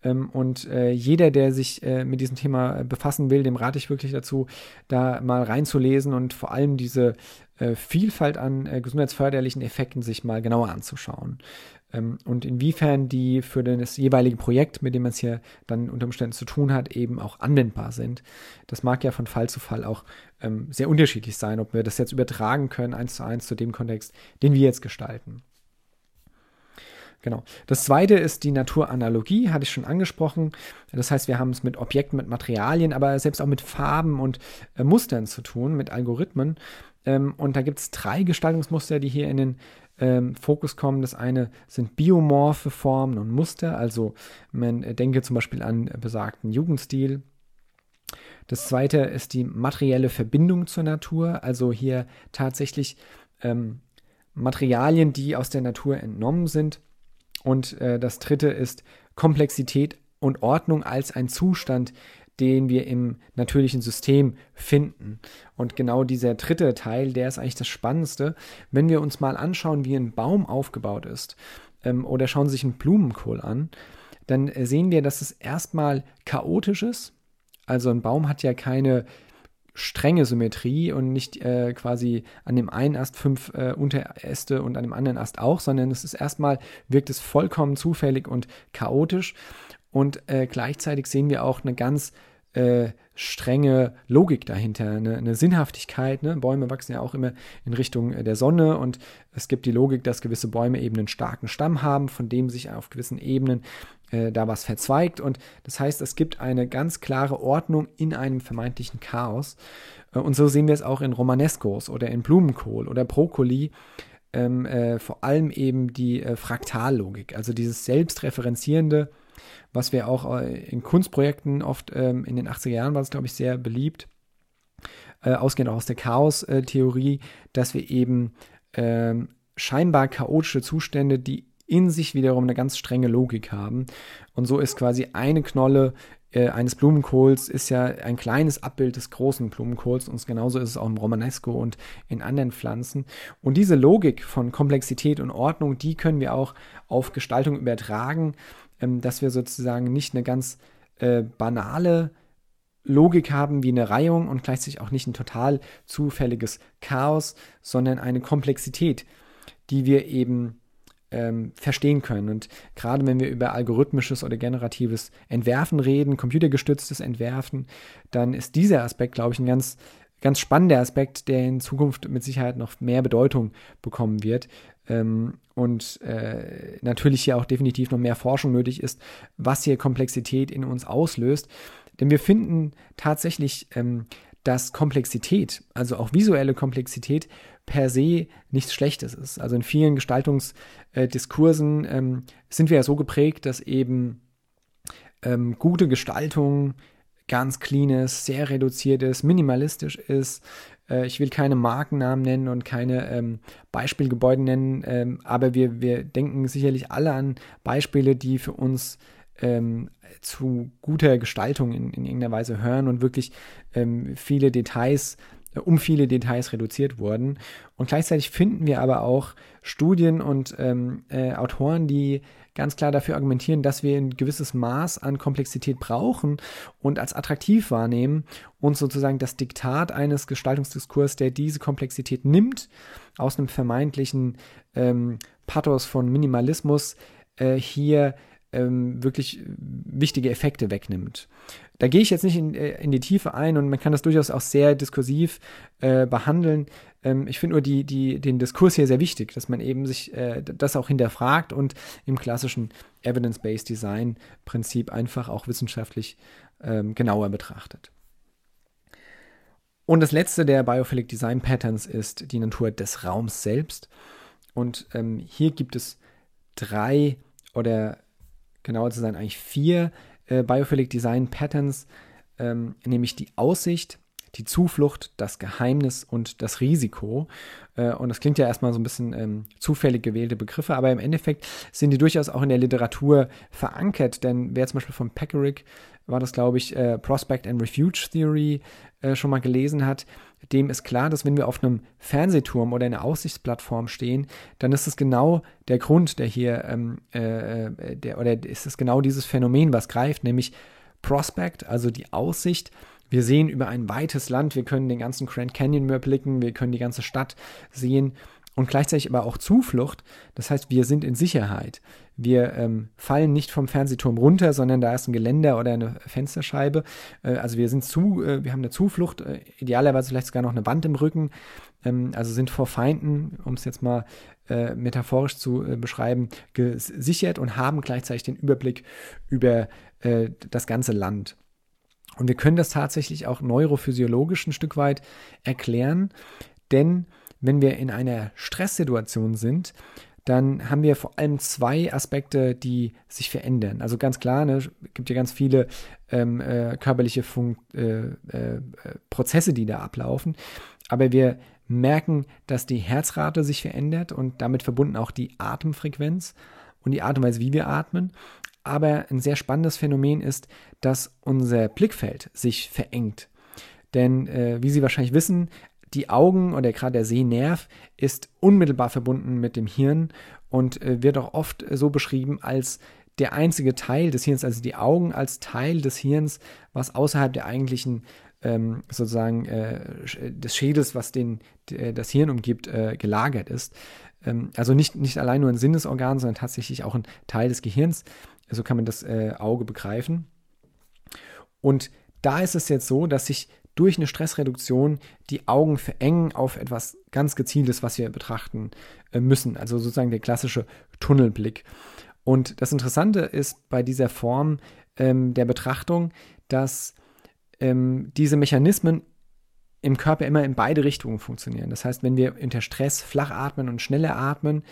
S1: Ähm, und äh, jeder, der sich äh, mit diesem Thema befassen will, dem rate ich wirklich dazu, da mal reinzulesen und vor allem diese äh, Vielfalt an äh, gesundheitsförderlichen Effekten sich mal genauer anzuschauen. Ähm, und inwiefern die für das jeweilige Projekt, mit dem man es hier dann unter Umständen zu tun hat, eben auch anwendbar sind. Das mag ja von Fall zu Fall auch ähm, sehr unterschiedlich sein, ob wir das jetzt übertragen können, eins zu eins zu dem Kontext, den wir jetzt gestalten. Genau. Das zweite ist die Naturanalogie, hatte ich schon angesprochen. Das heißt, wir haben es mit Objekten, mit Materialien, aber selbst auch mit Farben und äh, Mustern zu tun, mit Algorithmen. Ähm, und da gibt es drei Gestaltungsmuster, die hier in den ähm, Fokus kommen. Das eine sind biomorphe Formen und Muster, also man denke zum Beispiel an besagten Jugendstil. Das zweite ist die materielle Verbindung zur Natur, also hier tatsächlich ähm, Materialien, die aus der Natur entnommen sind. Und äh, das dritte ist Komplexität und Ordnung als ein Zustand, den wir im natürlichen System finden. Und genau dieser dritte Teil, der ist eigentlich das Spannendste. Wenn wir uns mal anschauen, wie ein Baum aufgebaut ist, ähm, oder schauen sich einen Blumenkohl an, dann äh, sehen wir, dass es erstmal chaotisch ist. Also ein Baum hat ja keine strenge Symmetrie und nicht äh, quasi an dem einen Ast fünf äh, Unteräste und an dem anderen Ast auch, sondern es ist erstmal, wirkt es vollkommen zufällig und chaotisch. Und äh, gleichzeitig sehen wir auch eine ganz äh, strenge Logik dahinter, eine, eine Sinnhaftigkeit. Ne? Bäume wachsen ja auch immer in Richtung äh, der Sonne und es gibt die Logik, dass gewisse Bäume eben einen starken Stamm haben, von dem sich auf gewissen Ebenen äh, da was verzweigt. Und das heißt, es gibt eine ganz klare Ordnung in einem vermeintlichen Chaos. Äh, und so sehen wir es auch in Romanescos oder in Blumenkohl oder Brokkoli. Ähm, äh, vor allem eben die äh, Fraktallogik, also dieses selbstreferenzierende, was wir auch äh, in Kunstprojekten oft ähm, in den 80er Jahren war es, glaube ich, sehr beliebt, äh, ausgehend auch aus der Chaos-Theorie, dass wir eben ähm, scheinbar chaotische Zustände, die in sich wiederum eine ganz strenge Logik haben. Und so ist quasi eine Knolle äh, eines Blumenkohls ist ja ein kleines Abbild des großen Blumenkohls und genauso ist es auch im Romanesco und in anderen Pflanzen. Und diese Logik von Komplexität und Ordnung, die können wir auch auf Gestaltung übertragen, ähm, dass wir sozusagen nicht eine ganz äh, banale Logik haben wie eine Reihung und gleichzeitig auch nicht ein total zufälliges Chaos, sondern eine Komplexität, die wir eben ähm, verstehen können. Und gerade wenn wir über algorithmisches oder generatives Entwerfen reden, computergestütztes Entwerfen, dann ist dieser Aspekt, glaube ich, ein ganz, ganz spannender Aspekt, der in Zukunft mit Sicherheit noch mehr Bedeutung bekommen wird. Ähm, und äh, natürlich hier auch definitiv noch mehr Forschung nötig ist, was hier Komplexität in uns auslöst. Denn wir finden tatsächlich, ähm, dass Komplexität, also auch visuelle Komplexität, per se nichts Schlechtes ist. Also in vielen Gestaltungsdiskursen ähm, sind wir ja so geprägt, dass eben ähm, gute Gestaltung ganz clean ist, sehr reduziert ist, minimalistisch ist. Äh, ich will keine Markennamen nennen und keine ähm, Beispielgebäude nennen, ähm, aber wir, wir denken sicherlich alle an Beispiele, die für uns ähm, zu guter Gestaltung in, in irgendeiner Weise hören und wirklich ähm, viele Details um viele Details reduziert wurden. Und gleichzeitig finden wir aber auch Studien und ähm, äh, Autoren, die ganz klar dafür argumentieren, dass wir ein gewisses Maß an Komplexität brauchen und als attraktiv wahrnehmen und sozusagen das Diktat eines Gestaltungsdiskurs, der diese Komplexität nimmt, aus einem vermeintlichen ähm, Pathos von Minimalismus äh, hier ähm, wirklich wichtige Effekte wegnimmt. Da gehe ich jetzt nicht in, äh, in, die Tiefe ein und man kann das durchaus auch sehr diskursiv äh, behandeln. Ähm, ich finde nur die, die, den Diskurs hier sehr wichtig, dass man eben sich äh, das auch hinterfragt und im klassischen Evidence-Based Design-Prinzip einfach auch wissenschaftlich ähm, genauer betrachtet. Und das letzte der Biophilic Design Patterns ist die Natur des Raums selbst. Und ähm, hier gibt es drei oder genauer zu sein eigentlich vier äh, Biophilic Design Patterns, ähm, nämlich die Aussicht, die Zuflucht, das Geheimnis und das Risiko. Äh, und das klingt ja erstmal so ein bisschen ähm, zufällig gewählte Begriffe, aber im Endeffekt sind die durchaus auch in der Literatur verankert, denn wer zum Beispiel von Peckerick war das, glaube ich, äh, Prospect and Refuge Theory äh, schon mal gelesen hat, dem ist klar, dass wenn wir auf einem Fernsehturm oder einer Aussichtsplattform stehen, dann ist es genau der Grund, der hier, ähm, äh, äh, der, oder ist es genau dieses Phänomen, was greift, nämlich Prospect, also die Aussicht. Wir sehen über ein weites Land, wir können den ganzen Grand Canyon mehr blicken, wir können die ganze Stadt sehen und gleichzeitig aber auch Zuflucht. Das heißt, wir sind in Sicherheit. Wir ähm, fallen nicht vom Fernsehturm runter, sondern da ist ein Geländer oder eine Fensterscheibe. Äh, also wir sind zu, äh, wir haben eine Zuflucht, äh, idealerweise vielleicht sogar noch eine Wand im Rücken. Ähm, also sind vor Feinden, um es jetzt mal äh, metaphorisch zu äh, beschreiben, gesichert und haben gleichzeitig den Überblick über äh, das ganze Land. Und wir können das tatsächlich auch neurophysiologisch ein Stück weit erklären, denn wenn wir in einer Stresssituation sind, dann haben wir vor allem zwei Aspekte, die sich verändern. Also ganz klar, es ne, gibt ja ganz viele ähm, äh, körperliche Funk äh, äh, Prozesse, die da ablaufen. Aber wir merken, dass die Herzrate sich verändert und damit verbunden auch die Atemfrequenz und die Art und Weise, wie wir atmen. Aber ein sehr spannendes Phänomen ist, dass unser Blickfeld sich verengt. Denn äh, wie Sie wahrscheinlich wissen, die Augen oder gerade der Sehnerv ist unmittelbar verbunden mit dem Hirn und äh, wird auch oft so beschrieben als der einzige Teil des Hirns, also die Augen als Teil des Hirns, was außerhalb der eigentlichen ähm, sozusagen äh, des Schädels, was den, äh, das Hirn umgibt, äh, gelagert ist. Ähm, also nicht, nicht allein nur ein Sinnesorgan, sondern tatsächlich auch ein Teil des Gehirns. So kann man das äh, Auge begreifen. Und da ist es jetzt so, dass sich durch eine Stressreduktion die Augen verengen auf etwas ganz Gezieltes, was wir betrachten äh, müssen. Also sozusagen der klassische Tunnelblick. Und das Interessante ist bei dieser Form ähm, der Betrachtung, dass ähm, diese Mechanismen im Körper immer in beide Richtungen funktionieren. Das heißt, wenn wir unter Stress flach atmen und schneller atmen,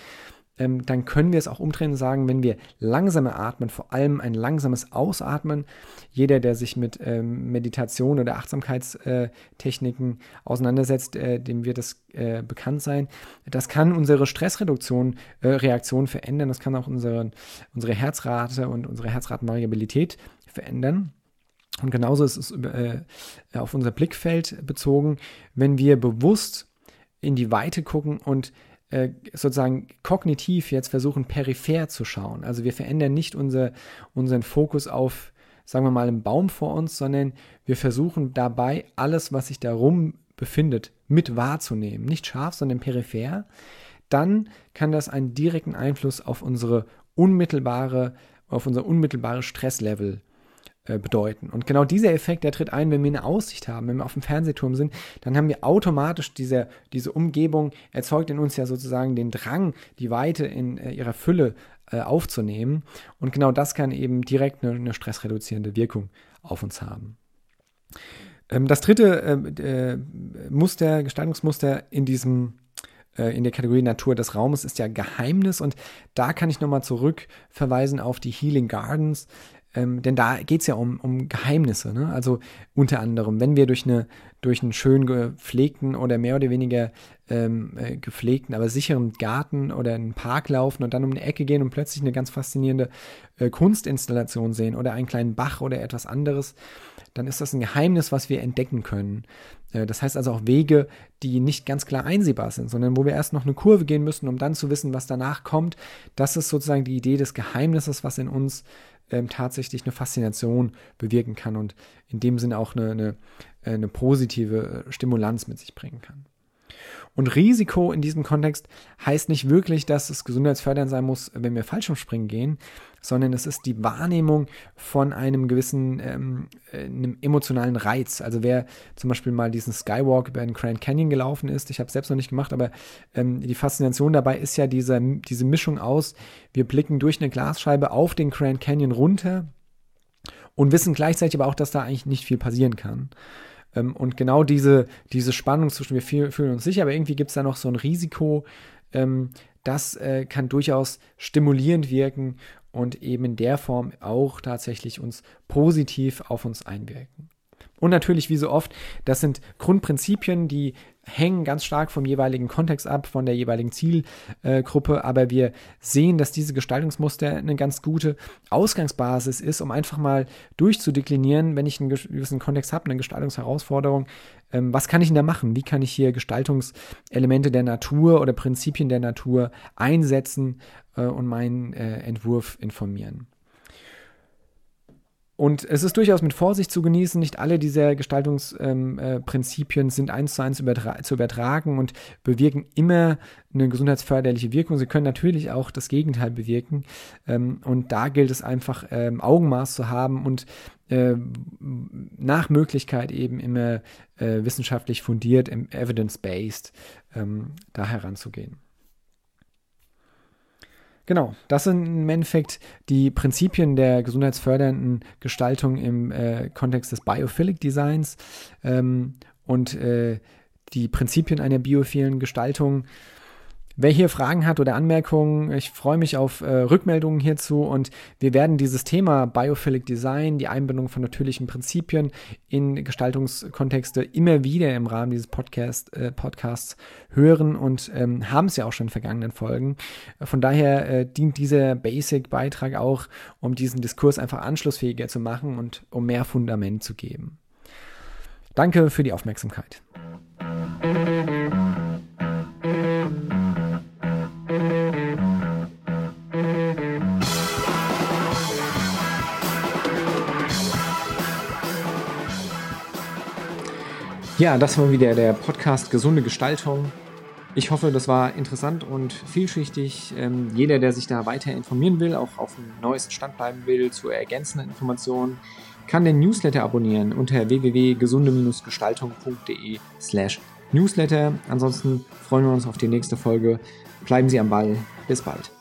S1: ähm, dann können wir es auch umdrehen und sagen, wenn wir langsamer atmen, vor allem ein langsames Ausatmen, jeder, der sich mit ähm, Meditation oder Achtsamkeitstechniken äh, auseinandersetzt, äh, dem wird es äh, bekannt sein, das kann unsere Stressreduktion, äh, verändern, das kann auch unsere, unsere Herzrate und unsere Herzratenvariabilität verändern. Und genauso ist es äh, auf unser Blickfeld bezogen, wenn wir bewusst in die Weite gucken und äh, sozusagen kognitiv jetzt versuchen, peripher zu schauen. Also wir verändern nicht unser, unseren Fokus auf, sagen wir mal, einen Baum vor uns, sondern wir versuchen dabei alles, was sich darum befindet, mit wahrzunehmen. Nicht scharf, sondern peripher. Dann kann das einen direkten Einfluss auf unsere unmittelbare, auf unser unmittelbares Stresslevel äh, bedeuten. Und genau dieser Effekt, der tritt ein, wenn wir eine Aussicht haben, wenn wir auf dem Fernsehturm sind, dann haben wir automatisch diese, diese Umgebung, erzeugt in uns ja sozusagen den Drang, die Weite in äh, ihrer Fülle äh, aufzunehmen. Und genau das kann eben direkt eine, eine stressreduzierende Wirkung auf uns haben. Ähm, das dritte äh, Muster, Gestaltungsmuster in diesem in der Kategorie Natur des Raumes ist ja Geheimnis und da kann ich nochmal zurück verweisen auf die Healing Gardens. Ähm, denn da geht es ja um, um Geheimnisse. Ne? Also unter anderem, wenn wir durch, eine, durch einen schön gepflegten oder mehr oder weniger ähm, äh, gepflegten, aber sicheren Garten oder einen Park laufen und dann um eine Ecke gehen und plötzlich eine ganz faszinierende äh, Kunstinstallation sehen oder einen kleinen Bach oder etwas anderes, dann ist das ein Geheimnis, was wir entdecken können. Äh, das heißt also auch Wege, die nicht ganz klar einsehbar sind, sondern wo wir erst noch eine Kurve gehen müssen, um dann zu wissen, was danach kommt. Das ist sozusagen die Idee des Geheimnisses, was in uns ähm, tatsächlich eine Faszination bewirken kann und in dem Sinne auch eine, eine, äh, eine positive äh, Stimulanz mit sich bringen kann. Und Risiko in diesem Kontext heißt nicht wirklich, dass es gesundheitsfördernd sein muss, wenn wir Fallschirmspringen gehen, sondern es ist die Wahrnehmung von einem gewissen ähm, äh, einem emotionalen Reiz. Also wer zum Beispiel mal diesen Skywalk über den Grand Canyon gelaufen ist, ich habe es selbst noch nicht gemacht, aber ähm, die Faszination dabei ist ja diese, diese Mischung aus, wir blicken durch eine Glasscheibe auf den Grand Canyon runter und wissen gleichzeitig aber auch, dass da eigentlich nicht viel passieren kann. Ähm, und genau diese, diese Spannung zwischen wir fühlen uns sicher, aber irgendwie gibt es da noch so ein Risiko, ähm, das äh, kann durchaus stimulierend wirken und eben in der Form auch tatsächlich uns positiv auf uns einwirken. Und natürlich, wie so oft, das sind Grundprinzipien, die hängen ganz stark vom jeweiligen Kontext ab, von der jeweiligen Zielgruppe, aber wir sehen, dass diese Gestaltungsmuster eine ganz gute Ausgangsbasis ist, um einfach mal durchzudeklinieren, wenn ich einen gewissen Kontext habe, eine Gestaltungsherausforderung, ähm, was kann ich denn da machen? Wie kann ich hier Gestaltungselemente der Natur oder Prinzipien der Natur einsetzen äh, und meinen äh, Entwurf informieren? Und es ist durchaus mit Vorsicht zu genießen. Nicht alle dieser Gestaltungsprinzipien ähm, äh, sind eins zu eins übertra zu übertragen und bewirken immer eine gesundheitsförderliche Wirkung. Sie können natürlich auch das Gegenteil bewirken. Ähm, und da gilt es einfach, ähm, Augenmaß zu haben und äh, nach Möglichkeit eben immer äh, wissenschaftlich fundiert, evidence-based ähm, da heranzugehen. Genau, das sind im Endeffekt die Prinzipien der gesundheitsfördernden Gestaltung im äh, Kontext des Biophilic Designs. Ähm, und äh, die Prinzipien einer biophilen Gestaltung Wer hier Fragen hat oder Anmerkungen, ich freue mich auf äh, Rückmeldungen hierzu und wir werden dieses Thema Biophilic Design, die Einbindung von natürlichen Prinzipien in Gestaltungskontexte immer wieder im Rahmen dieses Podcast, äh, Podcasts hören und ähm, haben es ja auch schon in vergangenen Folgen. Von daher äh, dient dieser Basic-Beitrag auch, um diesen Diskurs einfach anschlussfähiger zu machen und um mehr Fundament zu geben. Danke für die Aufmerksamkeit. Ja, das war wieder der Podcast Gesunde Gestaltung. Ich hoffe, das war interessant und vielschichtig. Ähm, jeder, der sich da weiter informieren will, auch auf dem neuesten Stand bleiben will, zu ergänzenden Informationen, kann den Newsletter abonnieren unter www.gesunde-gestaltung.de slash Newsletter. Ansonsten freuen wir uns auf die nächste Folge. Bleiben Sie am Ball. Bis bald.